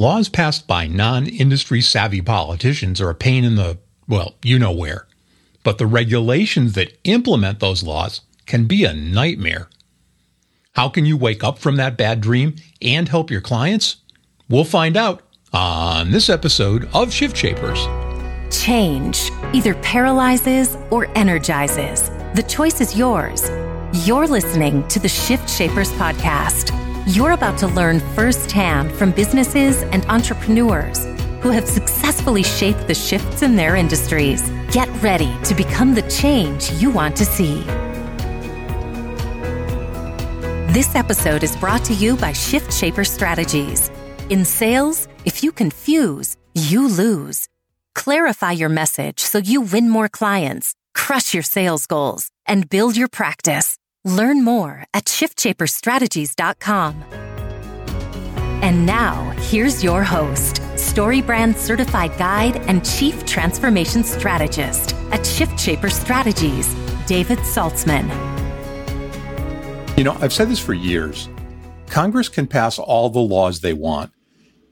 Laws passed by non industry savvy politicians are a pain in the, well, you know where. But the regulations that implement those laws can be a nightmare. How can you wake up from that bad dream and help your clients? We'll find out on this episode of Shift Shapers. Change either paralyzes or energizes. The choice is yours. You're listening to the Shift Shapers podcast. You're about to learn firsthand from businesses and entrepreneurs who have successfully shaped the shifts in their industries. Get ready to become the change you want to see. This episode is brought to you by Shift Shaper Strategies. In sales, if you confuse, you lose. Clarify your message so you win more clients, crush your sales goals, and build your practice. Learn more at shiftshaperstrategies.com. And now, here's your host, StoryBrand certified guide and chief transformation strategist at Shift Shaper Strategies, David Saltzman. You know, I've said this for years. Congress can pass all the laws they want.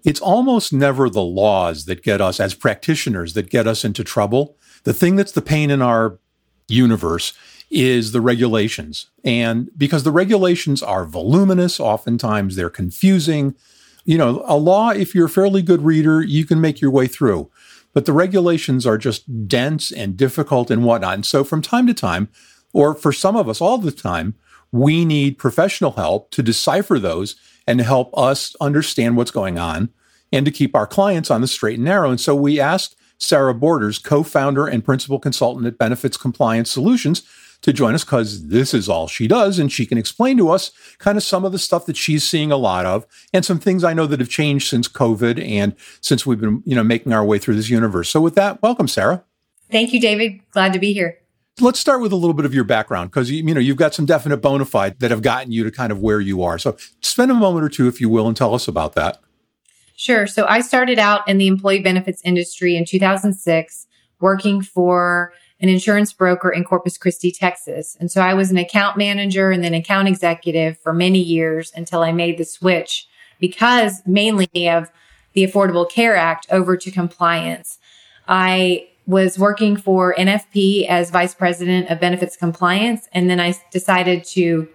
It's almost never the laws that get us as practitioners that get us into trouble. The thing that's the pain in our universe is the regulations. And because the regulations are voluminous, oftentimes they're confusing. You know, a law, if you're a fairly good reader, you can make your way through. But the regulations are just dense and difficult and whatnot. And so from time to time, or for some of us all the time, we need professional help to decipher those and help us understand what's going on and to keep our clients on the straight and narrow. And so we asked Sarah Borders, co founder and principal consultant at Benefits Compliance Solutions, to join us because this is all she does. And she can explain to us kind of some of the stuff that she's seeing a lot of and some things I know that have changed since COVID and since we've been, you know, making our way through this universe. So with that, welcome, Sarah. Thank you, David. Glad to be here. Let's start with a little bit of your background because you, you know you've got some definite bona fide that have gotten you to kind of where you are. So spend a moment or two, if you will, and tell us about that. Sure. So I started out in the employee benefits industry in 2006, working for an insurance broker in Corpus Christi, Texas. And so I was an account manager and then account executive for many years until I made the switch because mainly of the Affordable Care Act over to compliance. I was working for NFP as vice president of benefits compliance. And then I decided to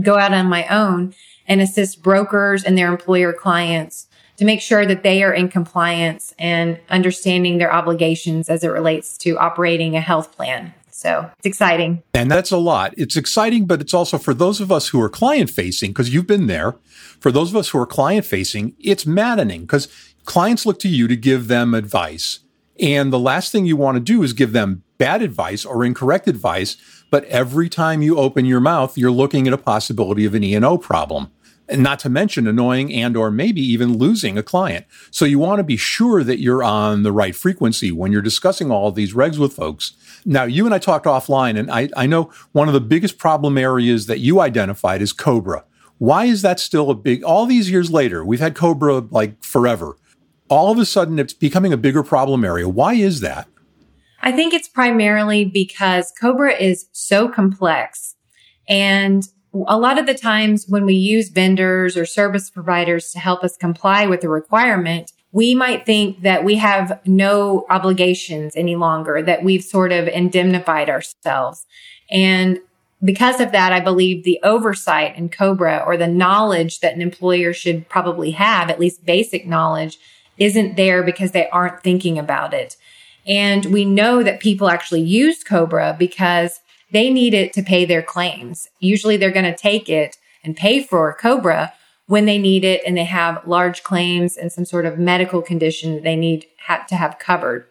go out on my own and assist brokers and their employer clients to make sure that they are in compliance and understanding their obligations as it relates to operating a health plan. So it's exciting. And that's a lot. It's exciting, but it's also for those of us who are client facing, because you've been there, for those of us who are client facing, it's maddening because clients look to you to give them advice. And the last thing you want to do is give them bad advice or incorrect advice. But every time you open your mouth, you're looking at a possibility of an E&O problem. Not to mention annoying and or maybe even losing a client. So you want to be sure that you're on the right frequency when you're discussing all these regs with folks. Now, you and I talked offline, and I, I know one of the biggest problem areas that you identified is Cobra. Why is that still a big, all these years later, we've had Cobra like forever all of a sudden it's becoming a bigger problem area. Why is that? I think it's primarily because Cobra is so complex. And a lot of the times when we use vendors or service providers to help us comply with the requirement, we might think that we have no obligations any longer, that we've sort of indemnified ourselves. And because of that, I believe the oversight in Cobra or the knowledge that an employer should probably have, at least basic knowledge, isn't there because they aren't thinking about it. And we know that people actually use Cobra because they need it to pay their claims. Usually they're going to take it and pay for Cobra when they need it and they have large claims and some sort of medical condition they need to have covered.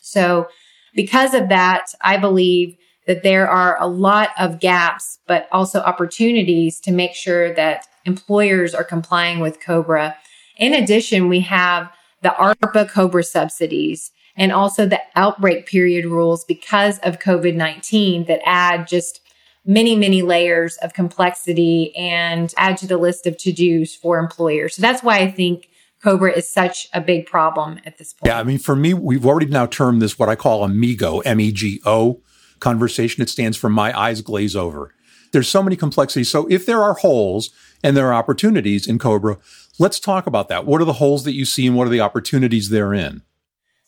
So because of that, I believe that there are a lot of gaps, but also opportunities to make sure that employers are complying with Cobra. In addition, we have the ARPA COBRA subsidies, and also the outbreak period rules because of COVID 19 that add just many, many layers of complexity and add to the list of to dos for employers. So that's why I think Cobra is such a big problem at this point. Yeah, I mean, for me, we've already now termed this what I call a MEGO, M E G O conversation. It stands for My Eyes Glaze Over. There's so many complexities. So if there are holes and there are opportunities in Cobra. Let's talk about that. What are the holes that you see and what are the opportunities therein?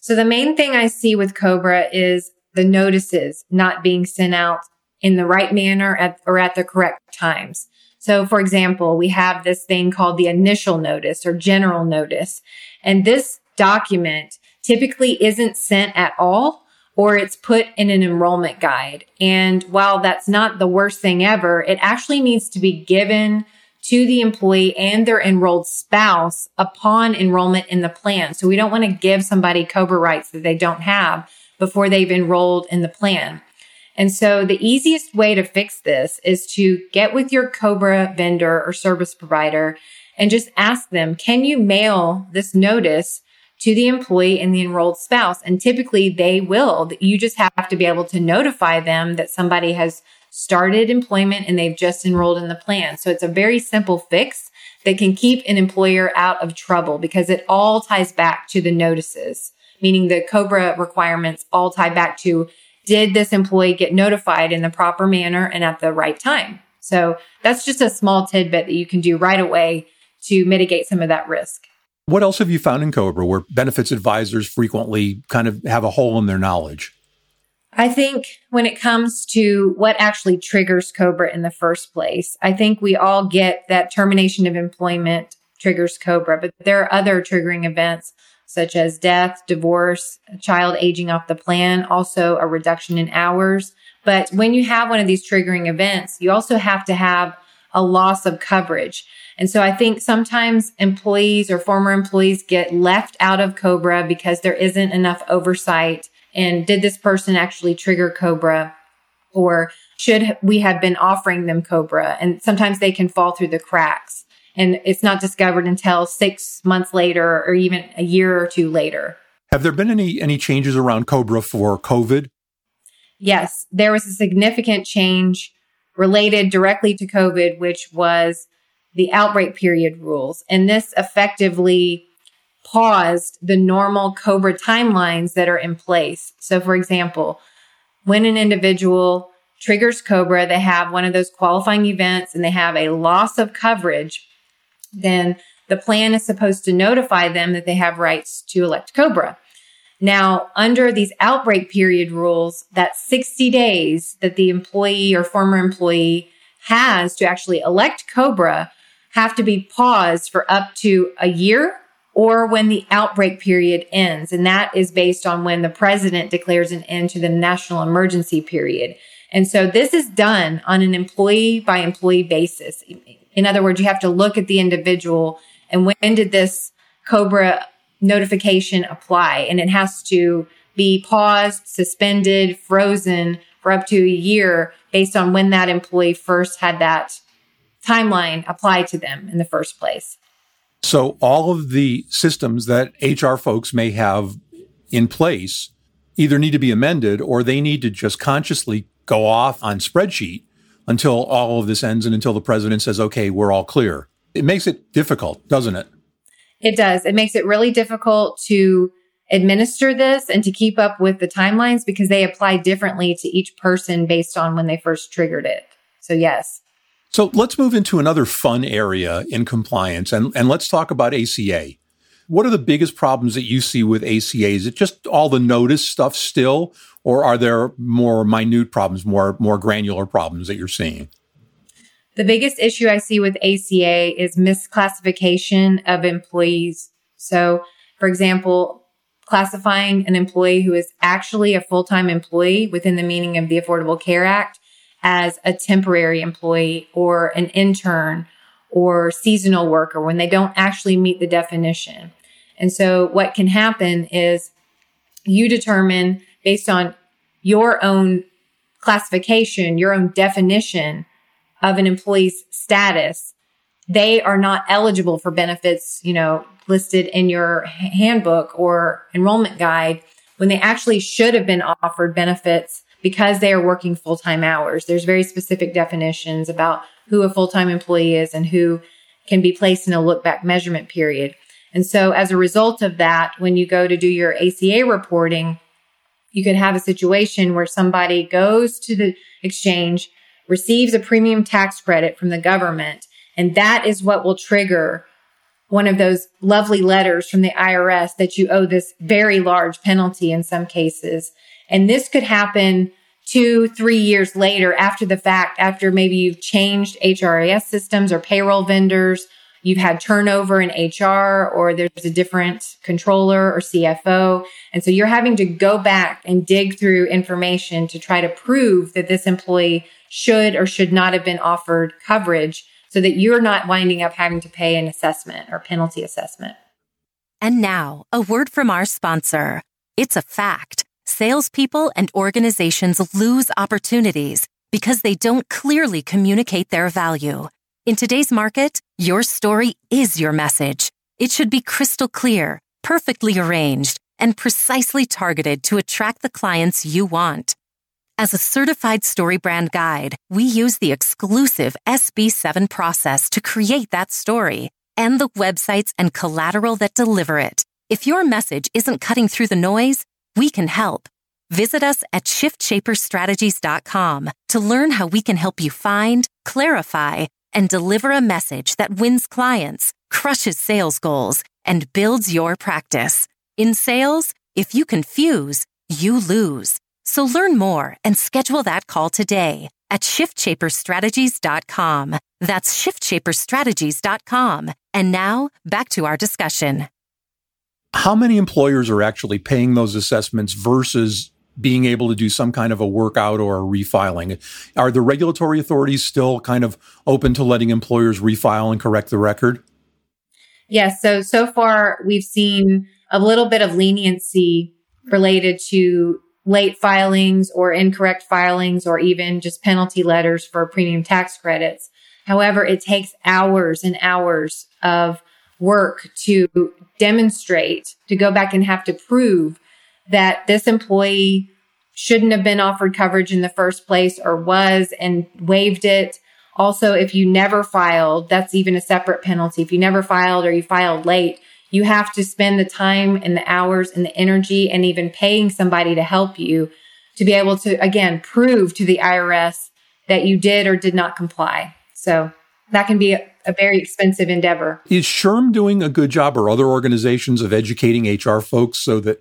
So the main thing I see with Cobra is the notices not being sent out in the right manner at, or at the correct times. So for example, we have this thing called the initial notice or general notice. And this document typically isn't sent at all or it's put in an enrollment guide. And while that's not the worst thing ever, it actually needs to be given to the employee and their enrolled spouse upon enrollment in the plan. So we don't want to give somebody COBRA rights that they don't have before they've enrolled in the plan. And so the easiest way to fix this is to get with your Cobra vendor or service provider and just ask them, can you mail this notice to the employee and the enrolled spouse? And typically they will. You just have to be able to notify them that somebody has started employment and they've just enrolled in the plan. So it's a very simple fix that can keep an employer out of trouble because it all ties back to the notices, meaning the COBRA requirements all tie back to did this employee get notified in the proper manner and at the right time? So that's just a small tidbit that you can do right away to mitigate some of that risk. What else have you found in Cobra where benefits advisors frequently kind of have a hole in their knowledge? I think when it comes to what actually triggers COBRA in the first place, I think we all get that termination of employment triggers COBRA, but there are other triggering events such as death, divorce, child aging off the plan, also a reduction in hours. But when you have one of these triggering events, you also have to have a loss of coverage. And so I think sometimes employees or former employees get left out of Cobra because there isn't enough oversight. And did this person actually trigger Cobra? Or should we have been offering them Cobra? And sometimes they can fall through the cracks and it's not discovered until six months later or even a year or two later. Have there been any any changes around Cobra for COVID? Yes, there was a significant change related directly to COVID, which was the outbreak period rules. And this effectively paused the normal COBRA timelines that are in place. So, for example, when an individual triggers COBRA, they have one of those qualifying events and they have a loss of coverage, then the plan is supposed to notify them that they have rights to elect COBRA. Now, under these outbreak period rules, that 60 days that the employee or former employee has to actually elect COBRA have to be paused for up to a year or when the outbreak period ends. And that is based on when the president declares an end to the national emergency period. And so this is done on an employee by employee basis. In other words, you have to look at the individual and when did this COBRA notification apply? And it has to be paused, suspended, frozen for up to a year based on when that employee first had that timeline applied to them in the first place. So all of the systems that HR folks may have in place either need to be amended or they need to just consciously go off on spreadsheet until all of this ends and until the president says, okay, we're all clear. It makes it difficult, doesn't it? It does. It makes it really difficult to administer this and to keep up with the timelines because they apply differently to each person based on when they first triggered it. So, yes. So, let's move into another fun area in compliance and, and let's talk about ACA. What are the biggest problems that you see with ACA? Is it just all the notice stuff still, or are there more minute problems, more more granular problems that you're seeing? The biggest issue I see with ACA is misclassification of employees. So, for example, classifying an employee who is actually a full-time employee within the meaning of the Affordable Care Act as a temporary employee or an intern or seasonal worker when they don't actually meet the definition. And so what can happen is you determine based on your own classification, your own definition of an employee's status, they are not eligible for benefits, you know, listed in your handbook or enrollment guide when they actually should have been offered benefits because they are working full-time hours. There's very specific definitions about who a full-time employee is and who can be placed in a look back measurement period. And so as a result of that, when you go to do your ACA reporting, you could have a situation where somebody goes to the exchange, receives a premium tax credit from the government, And that is what will trigger one of those lovely letters from the IRS that you owe this very large penalty in some cases. And this could happen two, three years later after the fact, after maybe you've changed HRIS systems or payroll vendors, you've had turnover in HR or there's a different controller or CFO. And so you're having to go back and dig through information to try to prove that this employee should or should not have been offered coverage so that you're not winding up having to pay an assessment or penalty assessment. And now, a word from our sponsor. It's a fact. Salespeople and organizations lose opportunities because they don't clearly communicate their value. In today's market, your story is your message. It should be crystal clear, perfectly arranged, and precisely targeted to attract the clients you want. As a certified StoryBrand guide, we use the exclusive SB7 process to create that story and the websites and collateral that deliver it. If your message isn't cutting through the noise, we can help. Visit us at shiftshaperstrategies.com to learn how we can help you find, clarify, and deliver a message that wins clients, crushes sales goals, and builds your practice. In sales, if you confuse, you lose. So learn more and schedule that call today at shiftshaperstrategies.com. That's shiftshaperstrategies.com. And now back to our discussion. How many employers are actually paying those assessments versus being able to do some kind of a workout or a refiling? Are the regulatory authorities still kind of open to letting employers refile and correct the record? Yes. So, so far we've seen a little bit of leniency related to late filings or incorrect filings or even just penalty letters for premium tax credits. However, it takes hours and hours of work to demonstrate, to go back and have to prove that this employee shouldn't have been offered coverage in the first place or was and waived it. Also, if you never filed, that's even a separate penalty. If you never filed or you filed late, you have to spend the time and the hours and the energy and even paying somebody to help you to be able to, again, prove to the IRS that you did or did not comply. So that can be a, very expensive endeavor. Is SHRM doing a good job or other organizations of educating HR folks so that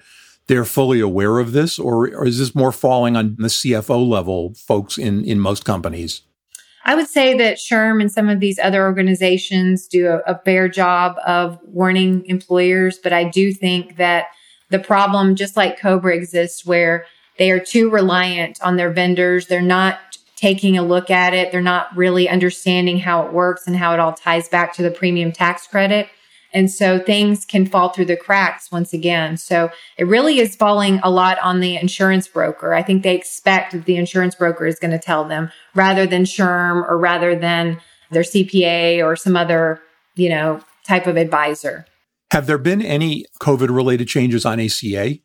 they're fully aware of this? Or, or is this more falling on the CFO level folks in, in most companies? I would say that SHRM and some of these other organizations do a, a fair job of warning employers, but I do think that the problem, just like Cobra exists, where they are too reliant on their vendors. They're not taking a look at it. They're not really understanding how it works and how it all ties back to the premium tax credit. And so things can fall through the cracks once again. So it really is falling a lot on the insurance broker. I think they expect that the insurance broker is going to tell them rather than SHRM or rather than their CPA or some other, you know, type of advisor. Have there been any COVID related changes on ACA?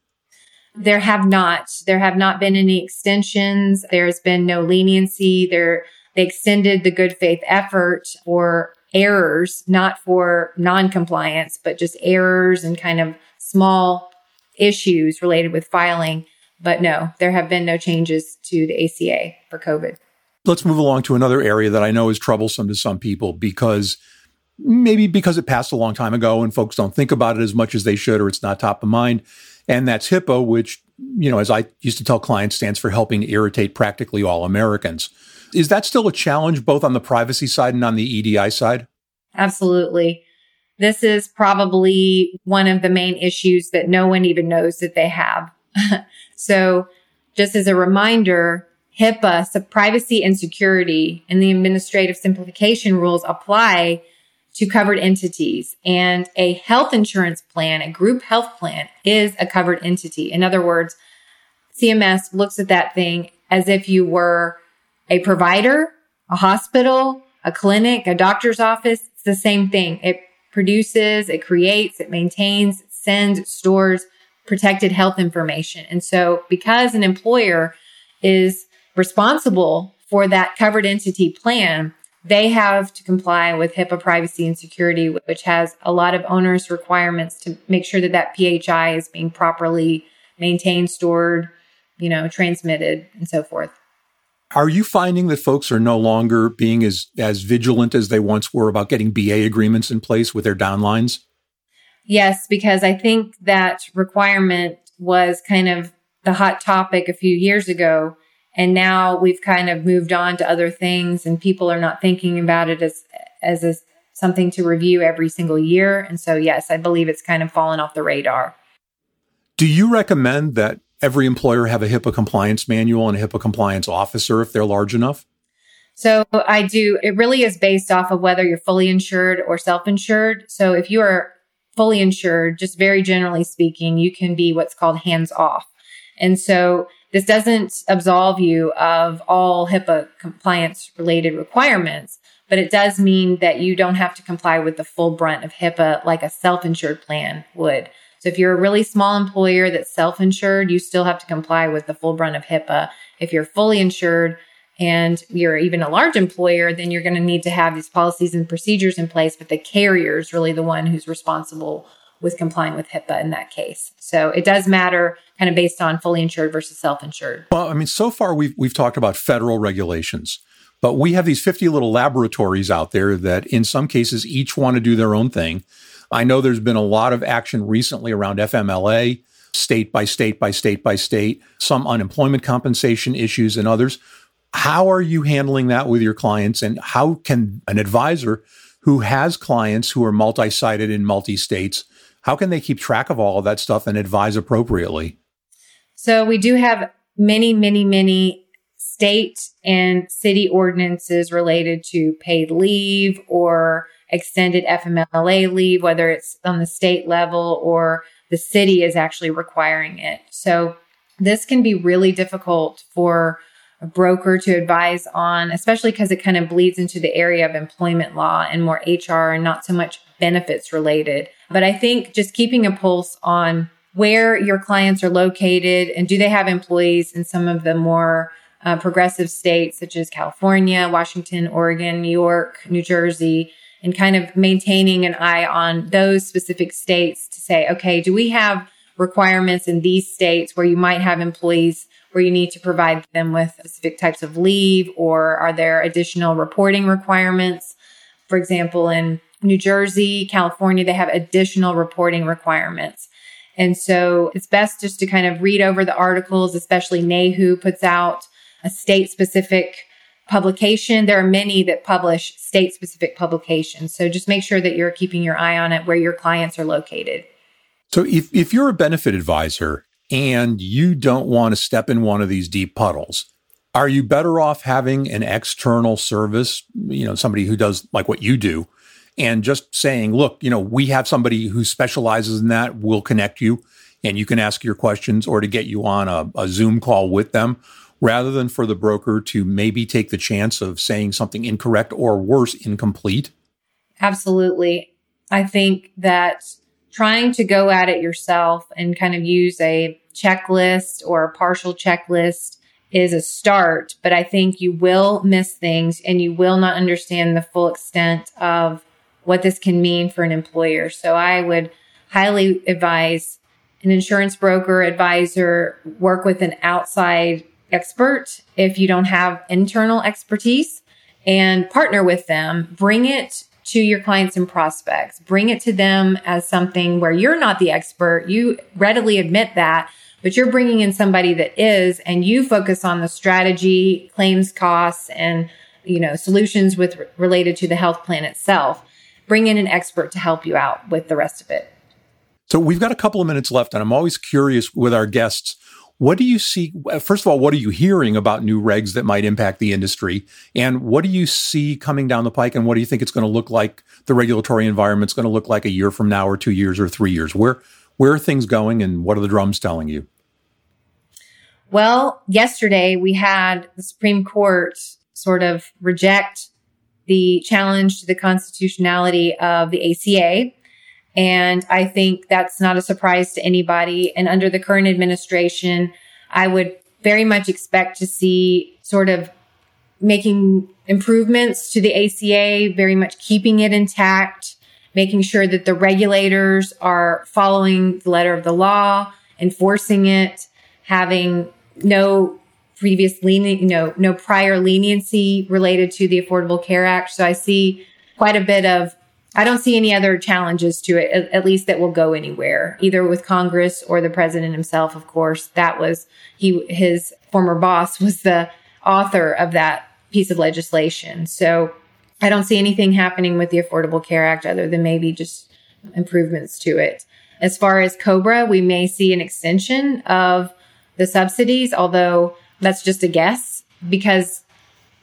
There have not. There have not been any extensions. There's been no leniency. There, they extended the good faith effort for errors, not for non-compliance, but just errors and kind of small issues related with filing. But no, there have been no changes to the ACA for COVID. Let's move along to another area that I know is troublesome to some people because maybe because it passed a long time ago and folks don't think about it as much as they should or it's not top of mind. And that's HIPAA, which, you know, as I used to tell clients, stands for helping irritate practically all Americans. Is that still a challenge both on the privacy side and on the EDI side? Absolutely. This is probably one of the main issues that no one even knows that they have. so just as a reminder, HIPAA, so privacy and security and the administrative simplification rules apply to covered entities and a health insurance plan, a group health plan is a covered entity. In other words, CMS looks at that thing as if you were a provider, a hospital, a clinic, a doctor's office. It's the same thing. It produces, it creates, it maintains, sends, stores protected health information. And so because an employer is responsible for that covered entity plan, they have to comply with HIPAA privacy and security, which has a lot of onerous requirements to make sure that that PHI is being properly maintained, stored, you know, transmitted and so forth. Are you finding that folks are no longer being as, as vigilant as they once were about getting BA agreements in place with their downlines? Yes, because I think that requirement was kind of the hot topic a few years ago. And now we've kind of moved on to other things and people are not thinking about it as, as a, something to review every single year. And so, yes, I believe it's kind of fallen off the radar. Do you recommend that every employer have a HIPAA compliance manual and a HIPAA compliance officer if they're large enough? So I do. It really is based off of whether you're fully insured or self insured. So if you are fully insured, just very generally speaking, you can be what's called hands off. And so this doesn't absolve you of all HIPAA compliance related requirements, but it does mean that you don't have to comply with the full brunt of HIPAA like a self insured plan would. So if you're a really small employer that's self insured, you still have to comply with the full brunt of HIPAA. If you're fully insured, and you're even a large employer, then you're going to need to have these policies and procedures in place. But the carrier is really the one who's responsible with complying with HIPAA in that case. So it does matter kind of based on fully insured versus self-insured. Well, I mean, so far we've, we've talked about federal regulations, but we have these 50 little laboratories out there that in some cases each want to do their own thing. I know there's been a lot of action recently around FMLA, state by state by state by state, some unemployment compensation issues and others. How are you handling that with your clients? And how can an advisor who has clients who are multi-sited in multi states, how can they keep track of all of that stuff and advise appropriately? So we do have many, many, many state and city ordinances related to paid leave or extended FMLA leave, whether it's on the state level or the city is actually requiring it. So this can be really difficult for a broker to advise on, especially because it kind of bleeds into the area of employment law and more HR and not so much benefits related. But I think just keeping a pulse on where your clients are located and do they have employees in some of the more uh, progressive states such as California, Washington, Oregon, New York, New Jersey, and kind of maintaining an eye on those specific states to say, okay, do we have requirements in these states where you might have employees where you need to provide them with specific types of leave or are there additional reporting requirements? For example, in New Jersey, California, they have additional reporting requirements. And so it's best just to kind of read over the articles, especially NAHU puts out a state specific publication. There are many that publish state specific publications. So just make sure that you're keeping your eye on it where your clients are located. So if, if you're a benefit advisor and you don't want to step in one of these deep puddles, are you better off having an external service, you know, somebody who does like what you do and just saying, look, you know, we have somebody who specializes in that, we'll connect you and you can ask your questions or to get you on a, a Zoom call with them rather than for the broker to maybe take the chance of saying something incorrect or worse, incomplete? Absolutely. I think that trying to go at it yourself and kind of use a checklist or a partial checklist is a start, but I think you will miss things and you will not understand the full extent of what this can mean for an employer. So I would highly advise an insurance broker, advisor, work with an outside expert if you don't have internal expertise and partner with them. Bring it to your clients and prospects. Bring it to them as something where you're not the expert. You readily admit that, but you're bringing in somebody that is, and you focus on the strategy, claims costs, and you know solutions with related to the health plan itself. Bring in an expert to help you out with the rest of it. So we've got a couple of minutes left, and I'm always curious with our guests what do you see? Uh, first of all, what are you hearing about new regs that might impact the industry? And what do you see coming down the pike? And what do you think it's going to look like? The regulatory environment's going to look like a year from now, or two years, or three years? Where where are things going, and what are the drums telling you? Well, yesterday we had the Supreme Court sort of reject the challenge to the constitutionality of the ACA and I think that's not a surprise to anybody. And under the current administration, I would very much expect to see sort of making improvements to the ACA, very much keeping it intact, making sure that the regulators are following the letter of the law, enforcing it, having no previous lenient, you know, no prior leniency related to the Affordable Care Act. So I see quite a bit of I don't see any other challenges to it, at, at, least that will go anywhere, either with Congress or the president himself. Of course, that was he, his former boss was the author of that piece of legislation. So I don't see anything happening with the Affordable Care Act other than maybe just improvements to it. As far as COBRA, we may see an extension of the subsidies, although that's just a guess because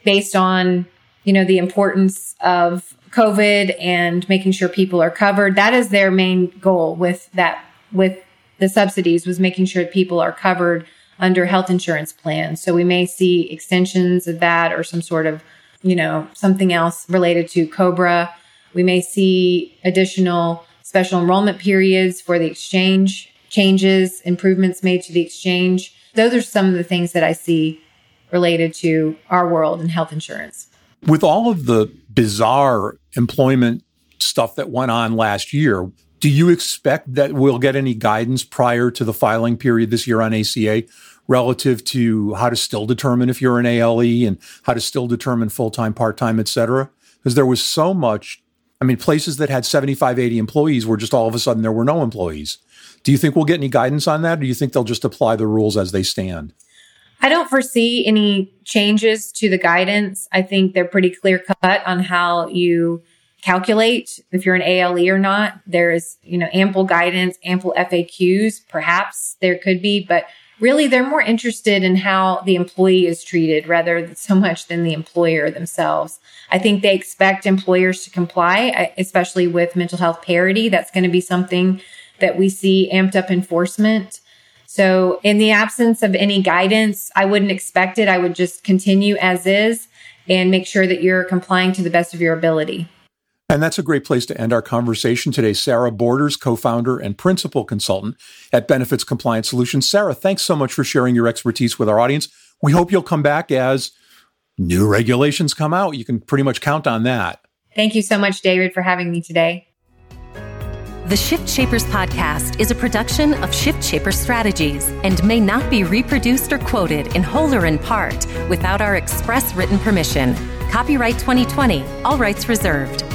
based on, you know, the importance of COVID and making sure people are covered. That is their main goal with that, with the subsidies was making sure people are covered under health insurance plans. So we may see extensions of that or some sort of, you know, something else related to COBRA. We may see additional special enrollment periods for the exchange changes, improvements made to the exchange. Those are some of the things that I see related to our world and health insurance. With all of the bizarre employment stuff that went on last year, do you expect that we'll get any guidance prior to the filing period this year on ACA relative to how to still determine if you're an ALE and how to still determine full time, part time, et cetera? Because there was so much. I mean, places that had 75, 80 employees were just all of a sudden there were no employees. Do you think we'll get any guidance on that? Or do you think they'll just apply the rules as they stand? I don't foresee any changes to the guidance. I think they're pretty clear cut on how you calculate if you're an ALE or not. There is, you know, ample guidance, ample FAQs. Perhaps there could be, but really they're more interested in how the employee is treated rather so much than the employer themselves. I think they expect employers to comply, uh, especially with mental health parity. That's going to be something that we see amped up enforcement. So in the absence of any guidance, I wouldn't expect it. I would just continue as is and make sure that you're complying to the best of your ability. And that's a great place to end our conversation today. Sarah Borders, co founder and principal consultant at Benefits Compliance Solutions. Sarah, thanks so much for sharing your expertise with our audience. We hope you'll come back as new regulations come out. You can pretty much count on that. Thank you so much, David, for having me today. The Shift Shapers podcast is a production of Shift Shaper Strategies and may not be reproduced or quoted in whole or in part without our express written permission. Copyright 2020, all rights reserved.